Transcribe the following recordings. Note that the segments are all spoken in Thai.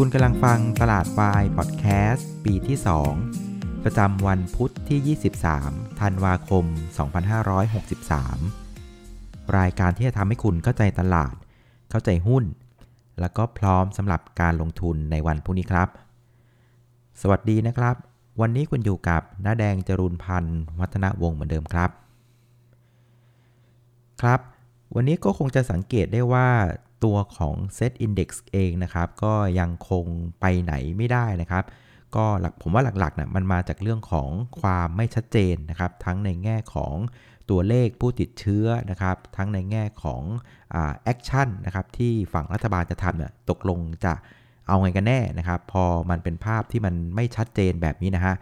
คุณกำลังฟังตลาดวายพอดแคสต์ปีที่ 2 ประจำวันพุทธที่ 23 ธันวาคม 2563 รายการที่จะทำให้คุณเข้าใจตลาด เข้าใจหุ้น แล้วก็พร้อมสำหรับการลงทุนในวันพรุ่งนี้ครับ สวัสดีนะครับ วันนี้คุณอยู่กับน้าแดงจรูนพันธ์วัฒนวงศ์เหมือนเดิมครับ ครับ วันนี้ก็คงจะสังเกตได้ว่า ตัวของ SET Index เองนะครับ ก็ยังคงไปไหนไม่ได้นะครับ ก็หลักผมว่าหลักๆนะมันมาจากเรื่องของความไม่ชัดเจนนะครับ ทั้งในแง่ของตัวเลขผู้ติดเชื้อนะครับ ทั้งในแง่ของ action นะครับที่ฝั่งรัฐบาลจะทำเนี่ยตกลงจะเอาไงกันแน่นะครับ พอมันเป็นภาพที่มันไม่ชัดเจนแบบนี้นะฮะ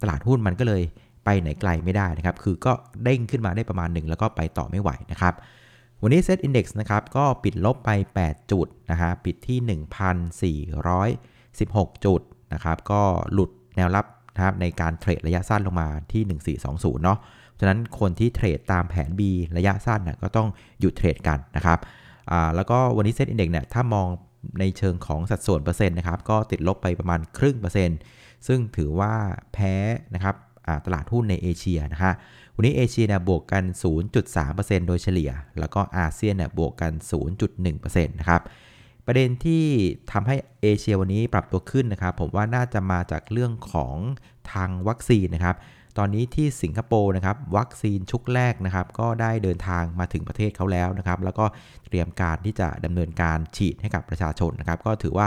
ตลาดหุ้นมันก็เลยไปไหนไกลไม่ได้นะครับ คือก็เด้งขึ้นมาได้ประมาณหนึ่งแล้วก็ไปต่อไม่ไหวนะครับ วันนี้ Set Index นะครับก็ปิดลบไป 8 จุดนะฮะปิดที่ 1,416 จุดนะครับก็หลุดแนวรับนะครับในการเทรดระยะสั้นลงมาที่ 1420 เนาะฉะนั้นคนที่เทรดตามแผน B ระยะสั้นนะก็ต้องหยุดเทรดกันนะครับอ่าแล้วก็วันนี้ Set Index เนี่ยถ้ามองในเชิงของสัดส่วนเปอร์เซ็นต์นะครับก็ติดลบไปประมาณครึ่งเปอร์เซ็นต์ซึ่งถือว่าแพ้นะครับตลาดหุ้นในเอเชียนะฮะ วันนี้เอเชียเนี่ยบวกกัน 0.3%โดยเฉลี่ย แล้วก็อาเซียนเนี่ยบวกกัน 0.1%นะครับประเด็นที่ทำให้เอเชียวันนี้ปรับตัวขึ้นนะครับ ผมว่าน่าจะมาจากเรื่องของทางวัคซีนนะครับ ตอนนี้ที่สิงคโปร์นะครับวัคซีนชุกแรกนะครับ ก็ได้เดินทางมาถึงประเทศเขาแล้วนะครับ แล้วก็เตรียมการที่จะดำเนินการฉีดให้กับประชาชนนะครับ ก็ถือว่า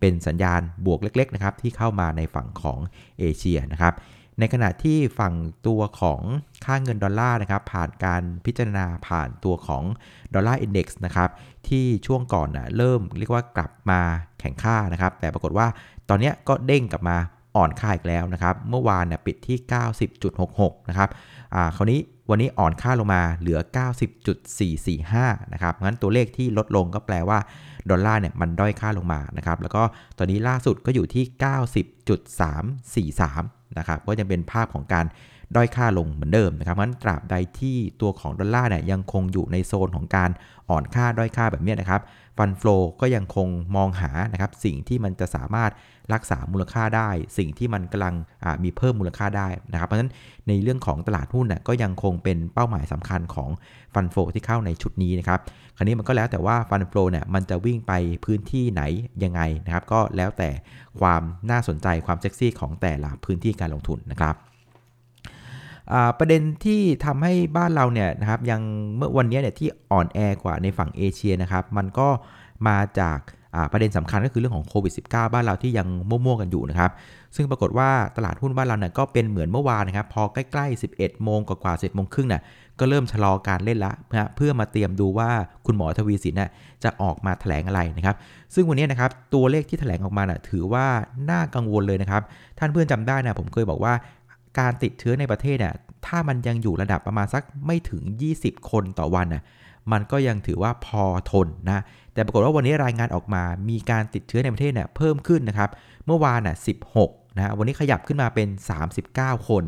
เป็นสัญญาณบวกเล็ก ๆ นะครับ ที่เข้ามาในฝั่งของเอเชียนะครับ ในขณะที่ฝั่งตัวของค่าเงินดอลลาร์นะครับผ่านการพิจารณาผ่านตัวของดอลลาร์อินเด็กซ์นะครับที่ช่วงก่อนนะเริ่มเรียกว่ากลับมาแข่งค่านะครับ แต่ปรากฏว่าตอนนี้ก็เด้งกลับมา อ่อนค่าอีกแล้วนะครับ เมื่อวานเนี่ยปิดที่ 90.66 นะครับ อ่า คราวนี้วันนี้อ่อนค่าลงมาเหลือ 90.445 นะครับ งั้นตัวเลขที่ลดลงก็แปลว่าดอลลาร์เนี่ยมันด้อยค่าลงมา นะครับ แล้วก็ตอนนี้ล่าสุดก็อยู่ที่ 90.343 นะครับ ก็ยังเป็นภาพของการด้อยค่าลงเหมือนเดิมนะครับงั้นตราบใดที่ตัวของดอลลาร์เนี่ยยังคงอยู่ในโซนของการอ่อนค่าด้อยค่าแบบนี้นะครับ ฟันฟลูก็ยังคงมองหานะครับสิ่งที่มันจะสามารถ รักษามูลค่าได้ สิ่งที่มันกำลังมีเพิ่มมูลค่าได้นะครับเพราะฉะนั้นในเรื่องของตลาดหุ้นน่ยก็ยังคงเป็นเป้าหมายสำคัญของฟันโฟที่เข้าในชุดนี้นะครับคราวนี้มันก็แล้วแต่ว่าฟันโฟเนี่ยมันจะวิ่งไปพื้นที่ไหนยังไงนะครับก็แล้วแต่ความน่าสนใจความเซ็กซี่ของแต่ละพื้นที่การลงทุนนะครับประเด็นที่ทำให้บ้านเราเนี่ยนะครับยังเมื่อวันนี้เนี่ยที่อ่อนแอกว่าในฝั่งเอเชียนะครับ มันก็มาจาก ประเด็นสำคัญก็คือเรื่องของโควิด -19 บ้านเราที่ยังมั่วๆกันอยู่นะครับ ซึ่งปรากฏว่าตลาดหุ้นบ้านเราเนี่ยก็เป็นเหมือนเมื่อวานนะครับ พอใกล้ๆ 11 โมงกว่าๆ10โมงครึ่งเนี่ยก็เริ่มชะลอการเล่นละนะเพื่อมาเตรียมดูว่าคุณหมอทวีสินน่ยจะออกมาแถลงอะไรนะครับ ซึ่งวันนี้นะครับตัวเลขที่แถลงออกมาน่ะถือว่าน่ากังวลเลยนะครับ ท่านเพื่อนจำได้นะผมเคยบอกว่าการติดเชื้อในประเทศเนี่ยถ้ามันยังอยู่ระดับประมาณสักไม่ถึง 20 คนต่อวันน่ะ มันก็ยังถือว่าพอทนนะ แต่ปรากฏว่าวันนี้รายงานออกมา มีการติดเชื้อในประเทศเนี่ยเพิ่มขึ้นนะครับ เมื่อวานน่ะ 16 นะ วันนี้ขยับขึ้นมาเป็น 39 คน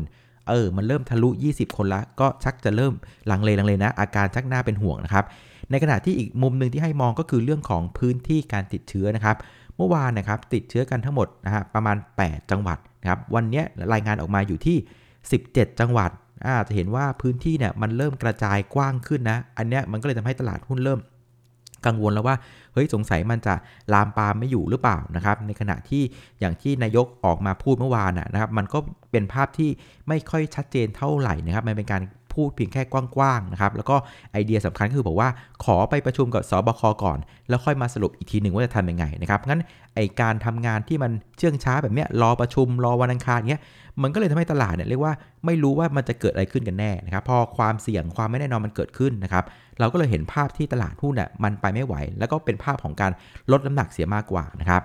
เออ มันเริ่มทะลุ 20 คนละ ก็ชักจะเริ่มลังเลลังเลนะ อาการชักหน้าเป็นห่วงนะครับ ในขณะที่อีกมุมหนึ่งที่ให้มองก็คือเรื่องของพื้นที่การติดเชื้อนะครับ เมื่อวานนะครับติดเชื้อกันทั้งหมดนะฮะประมาณ 8 จังหวัดนะครับ วันนี้รายงานออกมาอยู่ที่ 17 จังหวัด อาจะเห็นว่าพื้นที่เนี่ยมันเริ่มกระจายกว้างขึ้นนะ อันเนี้ยมันก็เลยทำให้ตลาดหุ้นเริ่มกังวลแล้วว่าเฮ้ยสงสัยมันจะลามปามไม่อยู่หรือเปล่านะครับในขณะที่อย่างที่นายกออกมาพูดเมื่อวานนะครับ มันก็เป็นภาพที่ไม่ค่อยชัดเจนเท่าไหร่นะครับ มันเป็นการ พูดเพียงแค่กว้างๆนะครับแล้วก็ไอเดียสำคัญคือบอกว่าขอไปประชุมกับสบคก่อน แล้วค่อยมาสรุปอีกทีหนึ่งว่าจะทำยังไงนะครับงั้นไอการทำงานที่มันเชื่องช้าแบบเนี้ยรอประชุมรอวันอังคารเงี้ยมันก็เลยทำให้ตลาดเนี่ยเรียกว่าไม่รู้ว่ามันจะเกิดอะไรขึ้นกันแน่นะครับพอความเสี่ยงความไม่แน่นอนมันเกิดขึ้นนะครับเราก็เลยเห็นภาพที่ตลาดหุ้นเนี่ยมันไปไม่ไหว แล้วก็เป็นภาพของการลดน้ำหนักเสียมากกว่านะครับ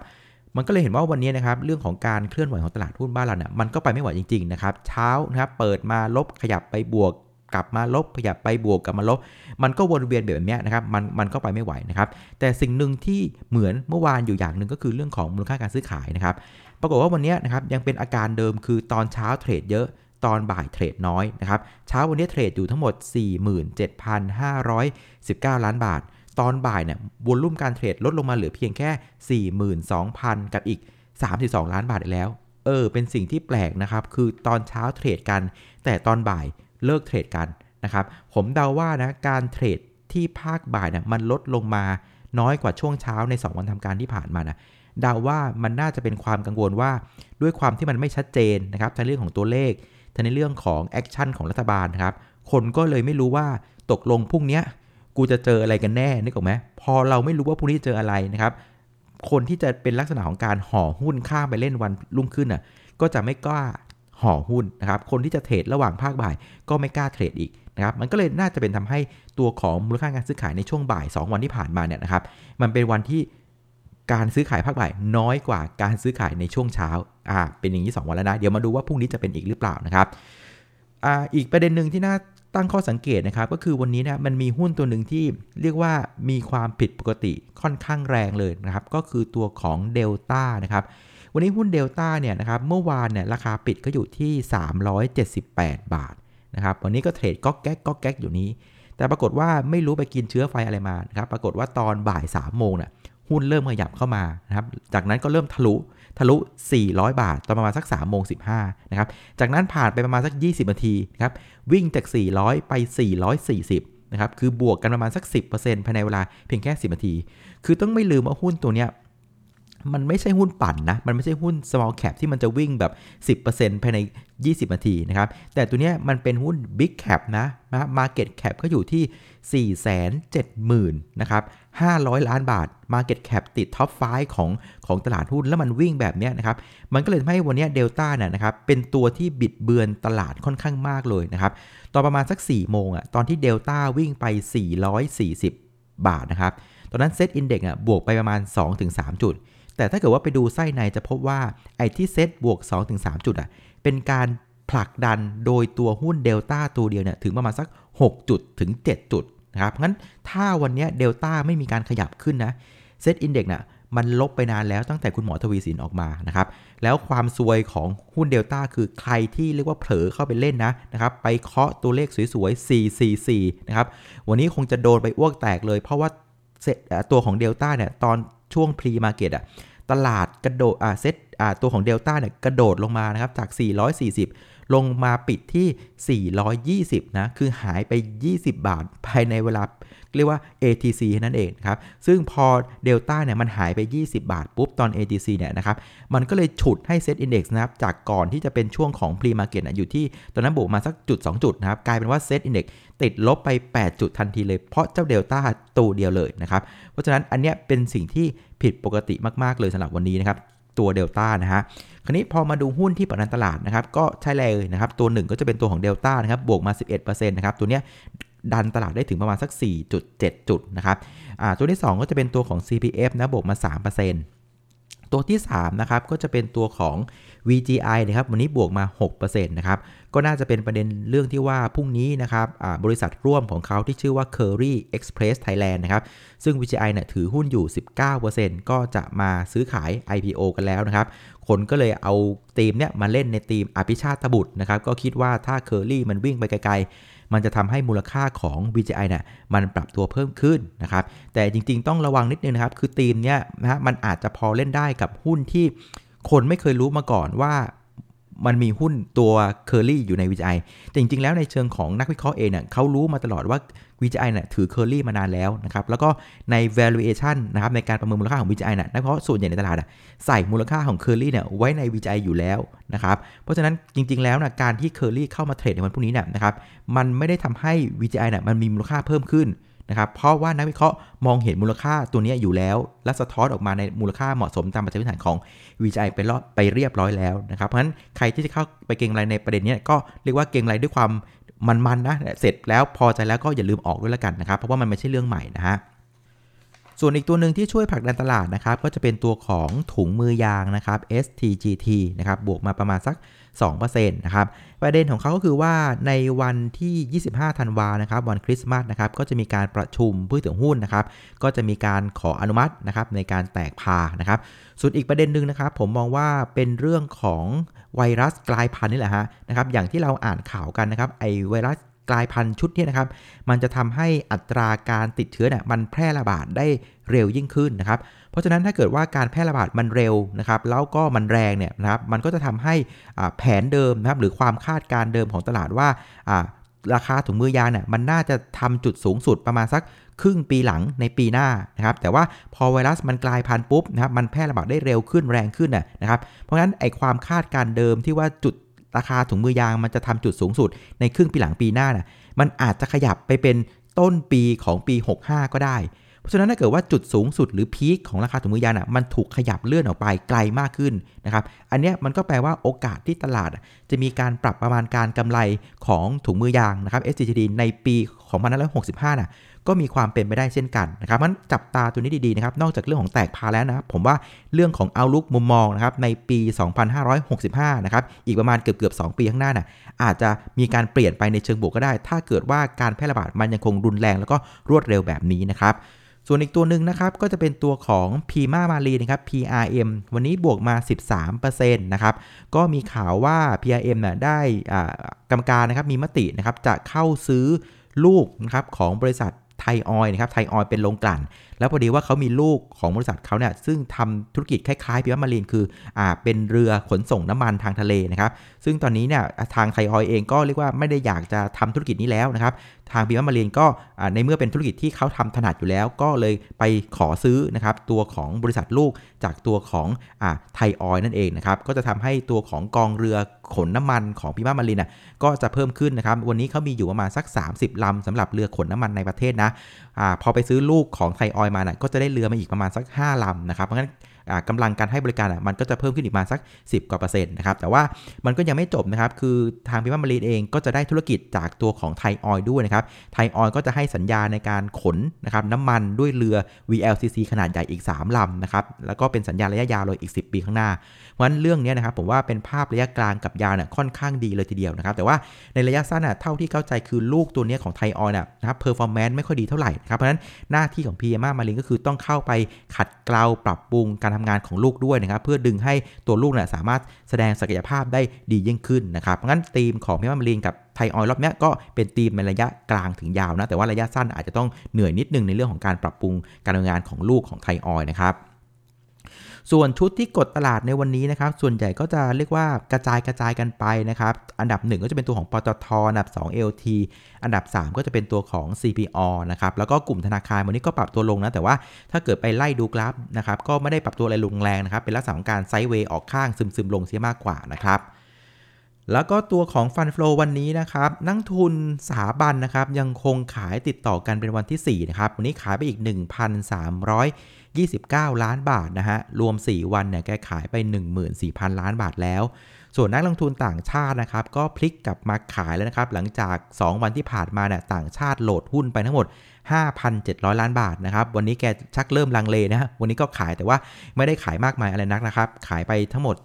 มันก็เลยเห็นว่าวันนี้นะครับเรื่องของการเคลื่อนไหวของตลาดหุ้นบ้านเราเนี่ยมันก็ไปไม่ไหวจริงๆนะครับเช้านะครับเปิดมาลบขยับไปบวก กลับมาลบขยับไปบวกกลับมาลบ มันก็วนเวียนแบบนี้นะครับมันมันก็ไปไม่ไหวนะครับแต่สิ่งหนึ่งที่เหมือนเมื่อวานอยู่อย่างหนึ่งก็คือเรื่องของมูลค่าการซื้อขายนะครับปรากฏว่าวันนี้นะครับยังเป็นอาการเดิมคือตอนเช้าเทรดเยอะตอนบ่ายเทรดน้อยนะครับเช้าวันนี้เทรดอยู่ทั้งหมด 47,519 ล้านบาท ตอนบ่ายเนี่ยวอลุ่มการเทรดลดลงมาเหลือเพียงแค่ 42,000 กับอีก 32 ล้านบาทแล้ว เออ เป็นสิ่งที่แปลกนะครับ คือตอนเช้าเทรดกัน แต่ตอนบ่าย เลิกเทรดกันนะครับ ผมเดาว่านะการเทรดที่ภาคบ่ายเนี่ยมันลดลงมาน้อยกว่าช่วงเช้าใน 2 วันทำการที่ผ่านมานะเดาว่ามันน่าจะเป็นความกังวลว่าด้วยความที่มันไม่ชัดเจนนะครับทั้งเรื่องของตัวเลขทั้งในเรื่องของ action ของรัฐบาลนะครับ คนก็เลยไม่รู้ว่าตกลงพรุ่งนี้กูจะเจออะไรกันแน่นึกออกไหมพอเราไม่รู้ว่าพรุ่งนี้เจออะไรนะครับ คนที่จะเป็นลักษณะของการห่อหุ้นข้ามไปเล่นวันรุ่งขึ้นน่ะก็จะไม่กล้า ห่อหุ้นนะครับ คนที่จะเทรดระหว่างภาคบ่ายก็ไม่กล้าเทรดอีกนะครับ มันก็เลยน่าจะเป็นทำให้ตัวของมูลค่าการซื้อขายในช่วงบ่าย 2 วันที่ผ่านมาเนี่ยนะครับ มันเป็นวันที่การซื้อขายภาคบ่ายน้อยกว่าการซื้อขายในช่วงเช้า อ่า เป็นอย่างนี้ 2 วันแล้วนะ เดี๋ยวมาดูว่าพรุ่งนี้จะเป็นอีกหรือเปล่านะครับ อ่า อีกประเด็นหนึ่งที่น่าตั้งข้อสังเกตนะครับ ก็คือวันนี้นะมันมีหุ้นตัวหนึ่งที่เรียกว่ามีความผิดปกติค่อนข้างแรงเลยนะครับ ก็คือตัวของเดลต้านะครับ วันนี้หุ้นเดลต้าเนี่ยนะครับเมื่อวานเนี่ยราคาปิดก็อยู่ที่ 378 บาทนะครับวันนี้ก็เทรดก็แก๊กก็แก๊กอยู่นี้ แต่ปรากฏว่าไม่รู้ไปกินเชื้อไฟอะไรมานะครับปรากฏว่าตอนบ่าย3โมงเนี่ยหุ้นเริ่มขยับเข้ามานะครับจากนั้นก็เริ่มทะลุทะลุ 400 บาท ตอนประมาณสัก3โมง15นะครับจากนั้นผ่านไปประมาณสัก 20 นาทีนะครับวิ่งจาก 400 ไป 440นะครับคือบวกกันประมาณสัก 10%ภายในเวลาเพียงแค่ 10 นาที คือต้องไม่ลืมว่าหุ้นตัวเนี้ย มันไม่ใช่หุ้นปั่นนะ มันไม่ใช่หุ้น small cap ที่มันจะวิ่งแบบ 10%ภายใน 20 นาทีนะครับ แต่ตัวเนี้ยมันเป็นหุ้น big cap นะนะ market cap ก็อยู่ที่ 470,000นะครับ 500 ล้านบาท market cap ติด top 5ของของตลาดหุ้น แล้วมันวิ่งแบบเนี้ยนะครับ มันก็เลยทำให้วันนี้เดลต้าเนี่ยนะครับ เป็นตัวที่บิดเบือนตลาดค่อนข้างมากเลยนะครับ ตอนประมาณสัก 4 โมงอะ่ะ ตอนที่เดลต้าวิ่งไป 440 บาทนะครับ ตอนนั้นเซตอินเด็กซ์อะบวกไปประมาณ 2-3 จุด แต่ถ้าเกิดว่าไปดูไส้ในจะพบว่าไอ้ที่เซตบวก 2-3 จุดอะเป็นการผลักดันโดยตัวหุ้นเดลต้าตัวเดียวเนี่ยถึงประมาณสัก 6 จุดถึง 7 จุดนะครับงั้นถ้าวันนี้เดลต้าไม่มีการขยับขึ้นนะ SET Index น่ะมันลบไปนานแล้วตั้งแต่คุณหมอทวีศิลป์ออกมานะครับ แล้วความซวยของหุ้นเดลต้าคือใครที่เรียกว่าเผลอเข้าไปเล่นนะนะครับ ไปเคาะตัวเลขสวยๆ 444 นะครับ วันนี้คงจะโดนไปอ้วกแตกเลย เพราะว่าตัวของเดลต้าเนี่ยตอน ช่วง pre-market อะตลาดกระโดดอ่าเซตอ่าตัวของเดลต้าเนี่ยกระโดดลงมานะครับจาก 440 ลงมาปิดที่ 420 นะ คือหายไป 20 บาทภายในเวลา เรียกว่า ATC นั่นเองครับ ซึ่งพอเดลต้าเนี่ยมันหายไป 20 บาทปุ๊บ ตอน ATC เนี่ยนะครับ มันก็เลยฉุดให้ SET Index นะครับ จากก่อนที่จะเป็นช่วงของ Pre Market อยู่ที่ตอนนั้นบวกมาสักจุด 2 จุดนะครับ กลายเป็นว่าเซตอินดี x ติดลบไป 8 จุดทันทีเลย เพราะเจ้าเดลต้าตัวเดียวเลยนะครับ เพราะฉะนั้นอันเนี้ยเป็นสิ่งที่ผิดปกติมากๆเลยสำหรับวันนี้นะครับตัวเดลต้านะฮะ คราวนี้พอมาดูหุ้นที่ประกันตลาดนะครับ ก็ใช่เลยนะครับ ตัวหนึ่งก็จะเป็นตัวของเดลต้านะครับ บวกมา 11%นะครับ ตัวเนี้ย ดันตลาดได้ถึงประมาณสัก 4.7 จุดนะครับตัวที่ 2 ก็จะเป็นตัวของ CPF นะบวกมา 3%ตัวที่3นะครับก็จะเป็นตัวของ VGI นะครับวันนี้บวกมา6%นะครับก็น่าจะเป็นประเด็นเรื่องที่ว่าพรุ่งนี้นะครับบริษัทร่วมของเขาที่ชื่อว่า Curry Express Thailand นะครับซึ่ง VGI เนี่ยถือหุ้นอยู่ 19%ก็จะมาซื้อขาย IPO กันแล้วนะครับ คนก็เลยเอาทีมเนี่ยมาเล่นในทีมอภิชาติบุตรนะครับก็คิดว่าถ้า Curry มันวิ่งไปไกล มันจะทำให้มูลค่าของ VGI เนี่ยมันปรับตัวเพิ่มขึ้นนะครับแต่จริงๆ ต้องระวังนิดนึงนะครับคือธีมเนี่ยนะฮะมันอาจจะพอเล่นได้กับหุ้นที่คนไม่เคยรู้มาก่อนว่า มันมีหุ้นตัว Curly อยู่ใน VGI แต่จริงๆ แล้วในเชิงของนักวิเคราะห์เองเนี่ยเขารู้มาตลอดว่า VGI เนี่ยถือ Curly มานานแล้วนะครับ แล้วก็ใน valuation นะครับในการประเมินมูลค่าของ VGI เนี่ยนักวิเคราะห์ส่วนใหญ่ในตลาดใส่มูลค่าของ Curly เนี่ยไว้ใน VGI อยู่แล้วนะครับ เพราะฉะนั้นจริงๆ แล้วนะการที่ Curly เข้ามาเทรดในวันพรุ่งนี้เนี่ยนะครับ มันไม่ได้ทำให้ VGI เนี่ยมันมีมูลค่าเพิ่มขึ้น นะครับเพราะว่านักวิเคราะห์มองเห็นมูลค่าตัวนี้อยู่แล้ว และสะท้อนออกมาในมูลค่าเหมาะสมตามปัจจัยพื้นฐานของ VGI ไปรอดไปเรียบร้อยแล้วนะครับเพราะฉะนั้นใครที่จะเข้าไปเก็งไรในประเด็นนี้ก็เรียกว่าเก็งไรด้วยความมันๆนะเสร็จแล้วพอใจแล้วก็อย่าลืมออกด้วยละกันนะครับเพราะว่ามันไม่ใช่เรื่องใหม่นะฮะส่วนอีกตัวหนึ่งที่ช่วยผลักดันตลาดนะครับก็จะเป็นตัวของถุงมือยางนะครับ STGT นะครับบวกมาประมาณสัก 2%นะครับประเด็นของเขาก็คือว่าในวันที่ 25 ธันวานะครับวันคริสต์มาสนะครับก็จะมีการประชุมผู้ถือหุ้นนะครับก็จะมีการขออนุมัตินะครับในการแตกพานะครับส่วนอีกประเด็นหนึ่งนะครับผมมองว่าเป็นเรื่องของไวรัสกลายพันธุ์นี่แหละฮะนะครับอย่างที่เราอ่านข่าวกันนะครับไอไวรัส กลายพันธุ์ชุดนี้นะครับ มันจะทำให้อัตราการติดเชื้อเนี่ยมันแพร่ระบาดได้เร็วยิ่งขึ้นนะครับ เพราะฉะนั้นถ้าเกิดว่าการแพร่ระบาดมันเร็วนะครับ แล้วก็มันแรงเนี่ยนะครับ มันก็จะทำให้แผนเดิมนะครับ หรือความคาดการเดิมของตลาดว่าราคาถุงมือยางเนี่ยมันน่าจะทำจุดสูงสุดประมาณสักครึ่งปีหลังในปีหน้านะครับ แต่ว่าพอไวรัสมันกลายพันธุ์ปุ๊บนะครับ มันแพร่ระบาดได้เร็วขึ้นแรงขึ้นนะครับ เพราะฉะนั้นไอความคาดการเดิมที่ว่าจุด ราคาถุงมือยางมันจะทำจุดสูงสุดในครึ่งปีหลังปีหน้าน่ะมันอาจจะขยับไปเป็นต้นปีของปี 65 ก็ได้ เพราะฉะนั้นถ้าเกิดว่าจุดสูงสุดหรือพีคของราคาถุงมือยางอะมันถูกขยับเลื่อนออกไปไกลมากขึ้นนะครับอันนี้มันก็แปลว่าโอกาสที่ตลาด จะมีการปรับประมาณการกำไรของถุงมือยางนะครับ SCGD ในปีของพันหกสิบห้าน่ะ ก็มีความเป็นไปได้เช่นกันนะครับมันจับตาตัวนี้ดีๆนะครับนอกจากเรื่องของแตกพาแล้วนะผมว่าเรื่องของเอาลุกมุมมองนะครับในปี 2565 นะครับอีกประมาณเกือบเกือบ2ปีข้างหน้าน่ะอาจจะมีการเปลี่ยนไปในเชิงบวกก็ได้ ถ้าเกิดว่าการแพร่ระบาดมันยังคงรุนแรงแล้วก็รวดเร็วแบบนี้นะครับส่วนอีกตัวหนึ่งนะครับก็จะเป็นตัวของ p ีมามารีนะครับ PRM วันนี้บวกมา 13%นะครับก็มีข่าวว่า PRM น่ะได้กรรมการนะครับมีมตินะครับจะเข้าซื้อลูกนะครับของบริษัท ไทยออยนะครับไทยออยเป็นโรงกลั่น แล้วพอดีว่าเขามีลูกของบริษัทเขาเนี่ยซึ่งทำธุรกิจคล้ายๆพิมามารีนคืออ่าเป็นเรือขนส่งน้ำมันทางทะเลนะครับซึ่งตอนนี้เนี่ยทางไทยออยเองก็เรียกว่าไม่ได้อยากจะทำธุรกิจนี้แล้วนะครับทางพิมามารีนก็ในเมื่อเป็นธุรกิจที่เขาทำถนัดอยู่แล้ว ก็เลยไปขอซื้อนะครับตัวของบริษัทลูกจากตัวของอ่าไทยออยนั่นเองนะครับก็จะทำให้ตัวของกองเรือขนน้ำมันของพิมามารีนอะก็จะเพิ่มขึ้นนะครับวันนี้เขามีอยู่ประมาณสัก 30ลำสำหรับเรือขนน้ำมันในประเทศนะอพอไปซื้อลูกของไทยออยมานะก็จะได้เรือมาอีกประมาณสัก 5ลำนะครับเพราะงั้น กำลังการให้บริการมันก็จะเพิ่มขึ้นอีกมาสัก 10กว่าเปอร์เซ็นต์นะครับแต่ว่ามันก็ยังไม่จบนะครับคือทางพิมพ์มารีนเองก็จะได้ธุรกิจจากตัวของไทยออยด้วยนะครับไทยออยก็จะให้สัญญาในการขนนะครับน้ำมันด้วยเรือ VLCC ขนาดใหญ่อีก 3ลำนะครับแล้วก็เป็นสัญญาระยะยาวเลยอีก 10 ปีข้างหน้า เพราะฉะนั้นเรื่องนี้นะครับผมว่าเป็นภาพระยะกลางกับยาวเนี่ยค่อนข้างดีเลยทีเดียวนะครับแต่ว่าในระยะสั้นน่ะเท่าที่เข้าใจคือลูกตัวนี้ของไทยออยล์นะครับ performance ไม่ค่อยดีเท่าไหร่ครับเพราะฉะนั้นหน้าที่ของ PMA มารินก็คือต้องเข้าไปขัดเกลาปรับปรุงการทำงานของลูกด้วยนะครับ เพื่อดึงให้ตัวลูกเนี่ยสามารถแสดงศักยภาพได้ดียิ่งขึ้นนะครับเพราะงั้นธีมของ PMA มารีนกับไทยออยล์รอบนี้ก็เป็นธีมในระยะกลางถึงยาวนะแต่ว่าระยะสั้นอาจจะต้องเหนื่อยนิดนึงในเรื่องของการปรับปรุงการทำงานของลูกของไทออยล์นะครับ ส่วนชุดที่กดตลาดในวันนี้นะครับ ส่วนใหญ่ก็จะเรียกว่ากระจายกระจายกันไปนะครับ อันดับ 1 ก็จะเป็นตัวของปตทอันดับ 2 LT อันดับ 3 ก็จะเป็นตัวของ CPO นะครับ แล้วก็กลุ่มธนาคารวันนี้ก็ปรับตัวลงนะ แต่ว่าถ้าเกิดไปไล่ดูกราฟนะครับ ก็ไม่ได้ปรับตัวอะไรลงแรงนะครับ เป็นลักษณะของการไซด์เวย์ออกข้างซึมๆลงเสียมากกว่านะครับแล้วก็ตัวของฟันฟลอวันนี้นะครับ นักทุนสถาบันนะครับ ยังคงขายติดต่อกันเป็นวันที่ 4 นะครับ วันนี้ขายไปอีก 1,300 29 ล้านบาทนะฮะ รวม 4 วันเนี่ยแกขายไป 14,000 ล้านบาทแล้ว ส่วนนักลงทุนต่างชาตินะครับ ก็พลิกกลับมาขายแล้วนะครับ หลังจาก 2 วันที่ผ่านมาเนี่ยต่างชาติโหลดหุ้นไปทั้งหมด 5,700 ล้านบาทนะครับ วันนี้แกชักเริ่มลังเลนะวันนี้ก็ขายแต่ว่าไม่ได้ขายมากมายอะไรนักนะครับ ขายไปทั้งหมด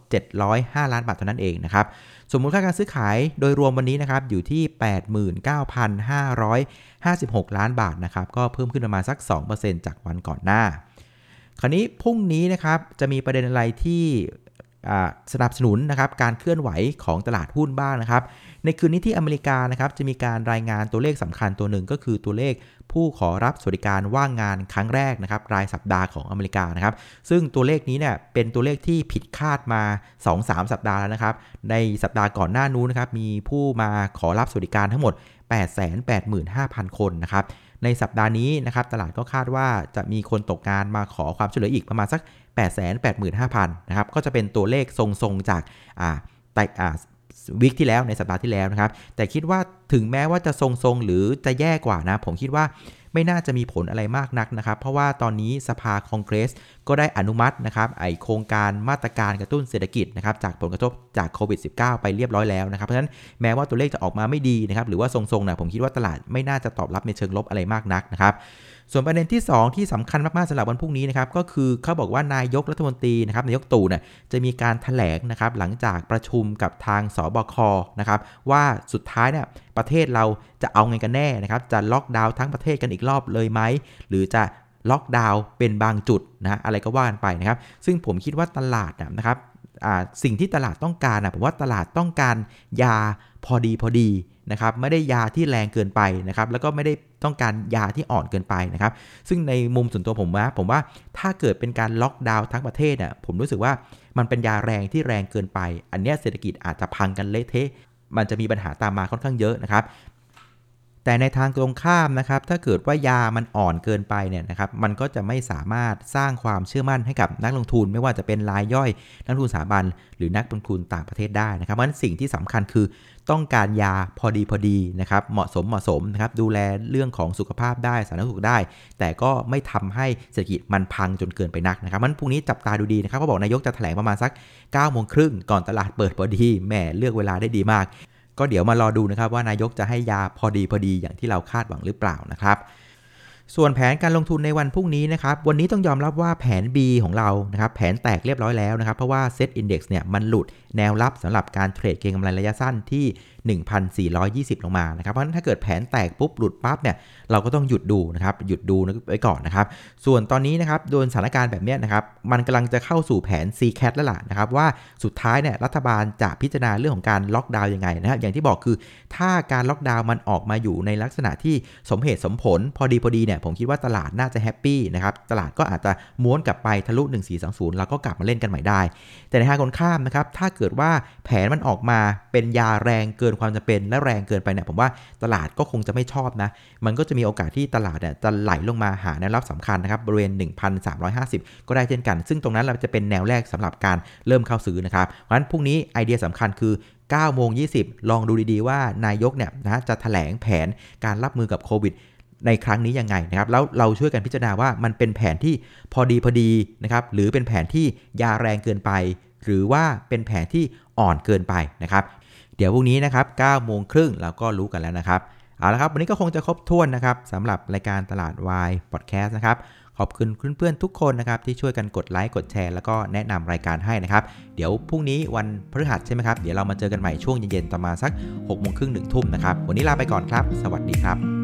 705 ล้านบาทเท่านั้นเองนะครับสมมูลค่าการซื้อขายโดยรวมวันนี้นะครับอยู่ที่ 89,556 ล้านบาทนะครับก็เพิ่มขึ้นประมาณสัก 2%จากวันก่อนหน้า คราวนี้พรุ่งนี้นะครับจะมีประเด็นอะไรที่สนับสนุนนะครับการเคลื่อนไหวของตลาดหุ้นบ้างนะครับ ในคืนนี้ที่อเมริกานะครับจะมีการรายงานตัวเลขสำคัญตัวหนึ่งก็คือตัวเลขผู้ขอรับสวัสดิการว่างงานครั้งแรกนะครับรายสัปดาห์ของอเมริกานะครับ ซึ่งตัวเลขนี้เนี่ยเป็นตัวเลขที่ผิดคาดมา 2-3 สัปดาห์แล้วนะครับ ในสัปดาห์ก่อนหน้านู้นนะครับมีผู้มาขอรับสวัสดิการทั้งหมด 885,000 คนนะครับ ในสัปดาห์นี้นะครับตลาดก็คาดว่าจะมีคนตกงานมาขอความช่วยเหลืออีกประมาณสัก 885,000นะครับก็จะเป็นตัวเลขทรงๆจากอ่าแต่อ่าวิกที่แล้วในสัปดาห์ที่แล้วนะครับ แต่คิดว่าถึงแม้ว่าจะทรงๆ หรือจะแย่กว่านะ ผมคิดว่า ไม่น่าจะมีผลอะไรมากนักนะครับ เพราะว่าตอนนี้สภาคองเกรส ก็ได้อนุมัตินะครับไอโครงการมาตรการกระตุ้นเศรษฐกิจนะครับจากผลกระทบจากโควิด -19 ไปเรียบร้อยแล้วนะครับ เพราะฉะนั้นแม้ว่าตัวเลขจะออกมาไม่ดีนะครับหรือว่าทรงๆนะผมคิดว่าตลาดไม่น่าจะตอบรับในเชิงลบอะไรมากนักนะครับ ส่วนประเด็นที่ 2 ที่สำคัญมากๆสำหรับวันพรุ่งนี้นะครับก็คือเขาบอกว่านายกรัฐมนตรีนะครับนายกตู่เนี่ยจะมีการถแถลงนะครับหลังจากประชุมกับทางสบคนะครับว่าสุดท้ายเนี่ยประเทศเราจะเอาไงกันแน่นะครับจะล็อกดาวน์ทั้งประเทศกันอีกรอบเลยไหมหรือจะล็อกดาวน์เป็นบางจุดนะอะไรก็ว่ากันไปนะครับ ซึ่งผมคิดว่าตลาดนะครับสิ่งที่ตลาดต้องการนะผมว่าตลาดต้องการยาพอดีพอดี นะครับไม่ได้ยาที่แรงเกินไปนะครับแล้วก็ไม่ได้ต้องการยาที่อ่อนเกินไปนะครับซึ่งในมุมส่วนตัวผมว่าผมว่าถ้าเกิดเป็นการล็อกดาวน์ทั้งประเทศน่ะผมรู้สึกว่ามันเป็นยาแรงที่แรงเกินไป อันนี้เศรษฐกิจอาจจะพังกันเละเทะมันจะมีปัญหาตามมาค่อนข้างเยอะนะครับ แต่ในทางตรงข้ามนะครับ ถ้าเกิดว่ายามันอ่อนเกินไปเนี่ยนะครับ มันก็จะไม่สามารถสร้างความเชื่อมั่นให้กับนักลงทุน ไม่ว่าจะเป็นรายย่อยนักทุนสถาบัน หรือนักลงทุนต่างประเทศได้นะครับเพราะฉะนั้นสิ่งที่สำคัญคือต้องการยาพอดีพอดีนะครับ เหมาะสมเหมาะสมนะครับ ดูแลเรื่องของสุขภาพได้สาธารณสุขได้ แต่ก็ไม่ทำให้เศรษฐกิจมันพังจนเกินไปนักนะครับมันพรุ่งนี้จับตาดูดีนะครับเขาบอกนายกจะแถลงประมาณสัก9โมงครึ่งก่อนตลาดเปิดพอดีแหมเลือกเวลาได้ดีมาก ก็เดี๋ยวมารอดูนะครับว่านายกจะให้ยาพอดีพอดีอย่างที่เราคาดหวังหรือเปล่านะครับ ส่วนแผนการลงทุนในวันพรุ่งนี้นะครับ วันนี้ต้องยอมรับว่าแผน B ของเรานะครับแผนแตกเรียบร้อยแล้วนะครับ เพราะว่าเซตอินดี x เนี่ยมันหลุดแนวรับสำหรับการเทรดเก็งกำไรระยะสั้นที่ 1,420 ลงมานะครับ เพราะฉะนั้นถ้าเกิดแผนแตกปุ๊บหลุดปั๊บเนี่ยเราก็ต้องหยุดดูนะครับ หยุดดูไว้ก่อนนะครับ ส่วนตอนนี้นะครับโดนสถานการณ์แบบนี้นะครับ มันกำลังจะเข้าสู่แผน c c a t แล้วล่ะนะครับ ว่าสุดท้ายเนี่ยรัฐบาลจะพิจารณาเรื่องของการล็อกดาวน์ยังไงนะครับอย่างที่บอกคือถ้าการล็อกดาวน์มันออกมาอยู่ในลักษณะที่สมเหตุสมผลพอดีพอดีเนี่ยผมคิดว่าตลาดน่าจะ happy นะครับตลาดก็อาจจะม้วนกลับไปทะลุ 1420 แล้วก็กลับมาเล่นกันใหม่ได้ แต่ในทางตรงข้ามนะครับถ้าเกิดว่าแผนมันออกมาเป็นยาแรงเกินความจำเป็นและแรงเกินไปเนี่ยผมว่าตลาดก็คงจะไม่ชอบนะมันก็จะมีโอกาสที่ตลาดเนี่ยจะไหลลงมาหาแนวรับสำคัญนะครับบริเวณ 1,350 ก็ได้เช่นกัน ซึ่งตรงนั้นเราจะเป็นแนวแรกสำหรับการเริ่มเข้าซื้อนะครับเพราะฉะนั้นพรุ่งนี้ไอเดียสำคัญคือ9โมง20 ลองดูดีๆว่านายกเนี่ยนะจะถแถลงแผนการรับมือกับโควิด ในครั้งนี้ยังไงนะครับแล้วเราช่วยกันพิจารณาว่ามันเป็นแผนที่พอดีพอดีนะครับหรือเป็นแผนที่ยาแรงเกินไป หรือว่าเป็นแผนที่อ่อนเกินไปนะครับเดี๋ยวพรุ่งนี้นะครับ9โมงครึ่งเราก็รู้กันแล้วนะครับเอาละครับวันนี้ก็คงจะครบถ้วนนะครับสำหรับรายการตลาดวายพอดแคสต์นะครับขอบคุณเพื่อนๆทุกคนนะครับที่ช่วยกันกดไลค์กดแชร์แล้วก็แนะนำรายการให้นะครับ เดี๋ยวพรุ่งนี้วันพฤหัสใช่ไหมครับ เดี๋ยวเรามาเจอกันใหม่ช่วงเย็นๆประมาณสัก6กโมงครึ่งหนึ่งทุ่มนะครับ วันนี้ลาไปก่อนครับ สวัสดีครับ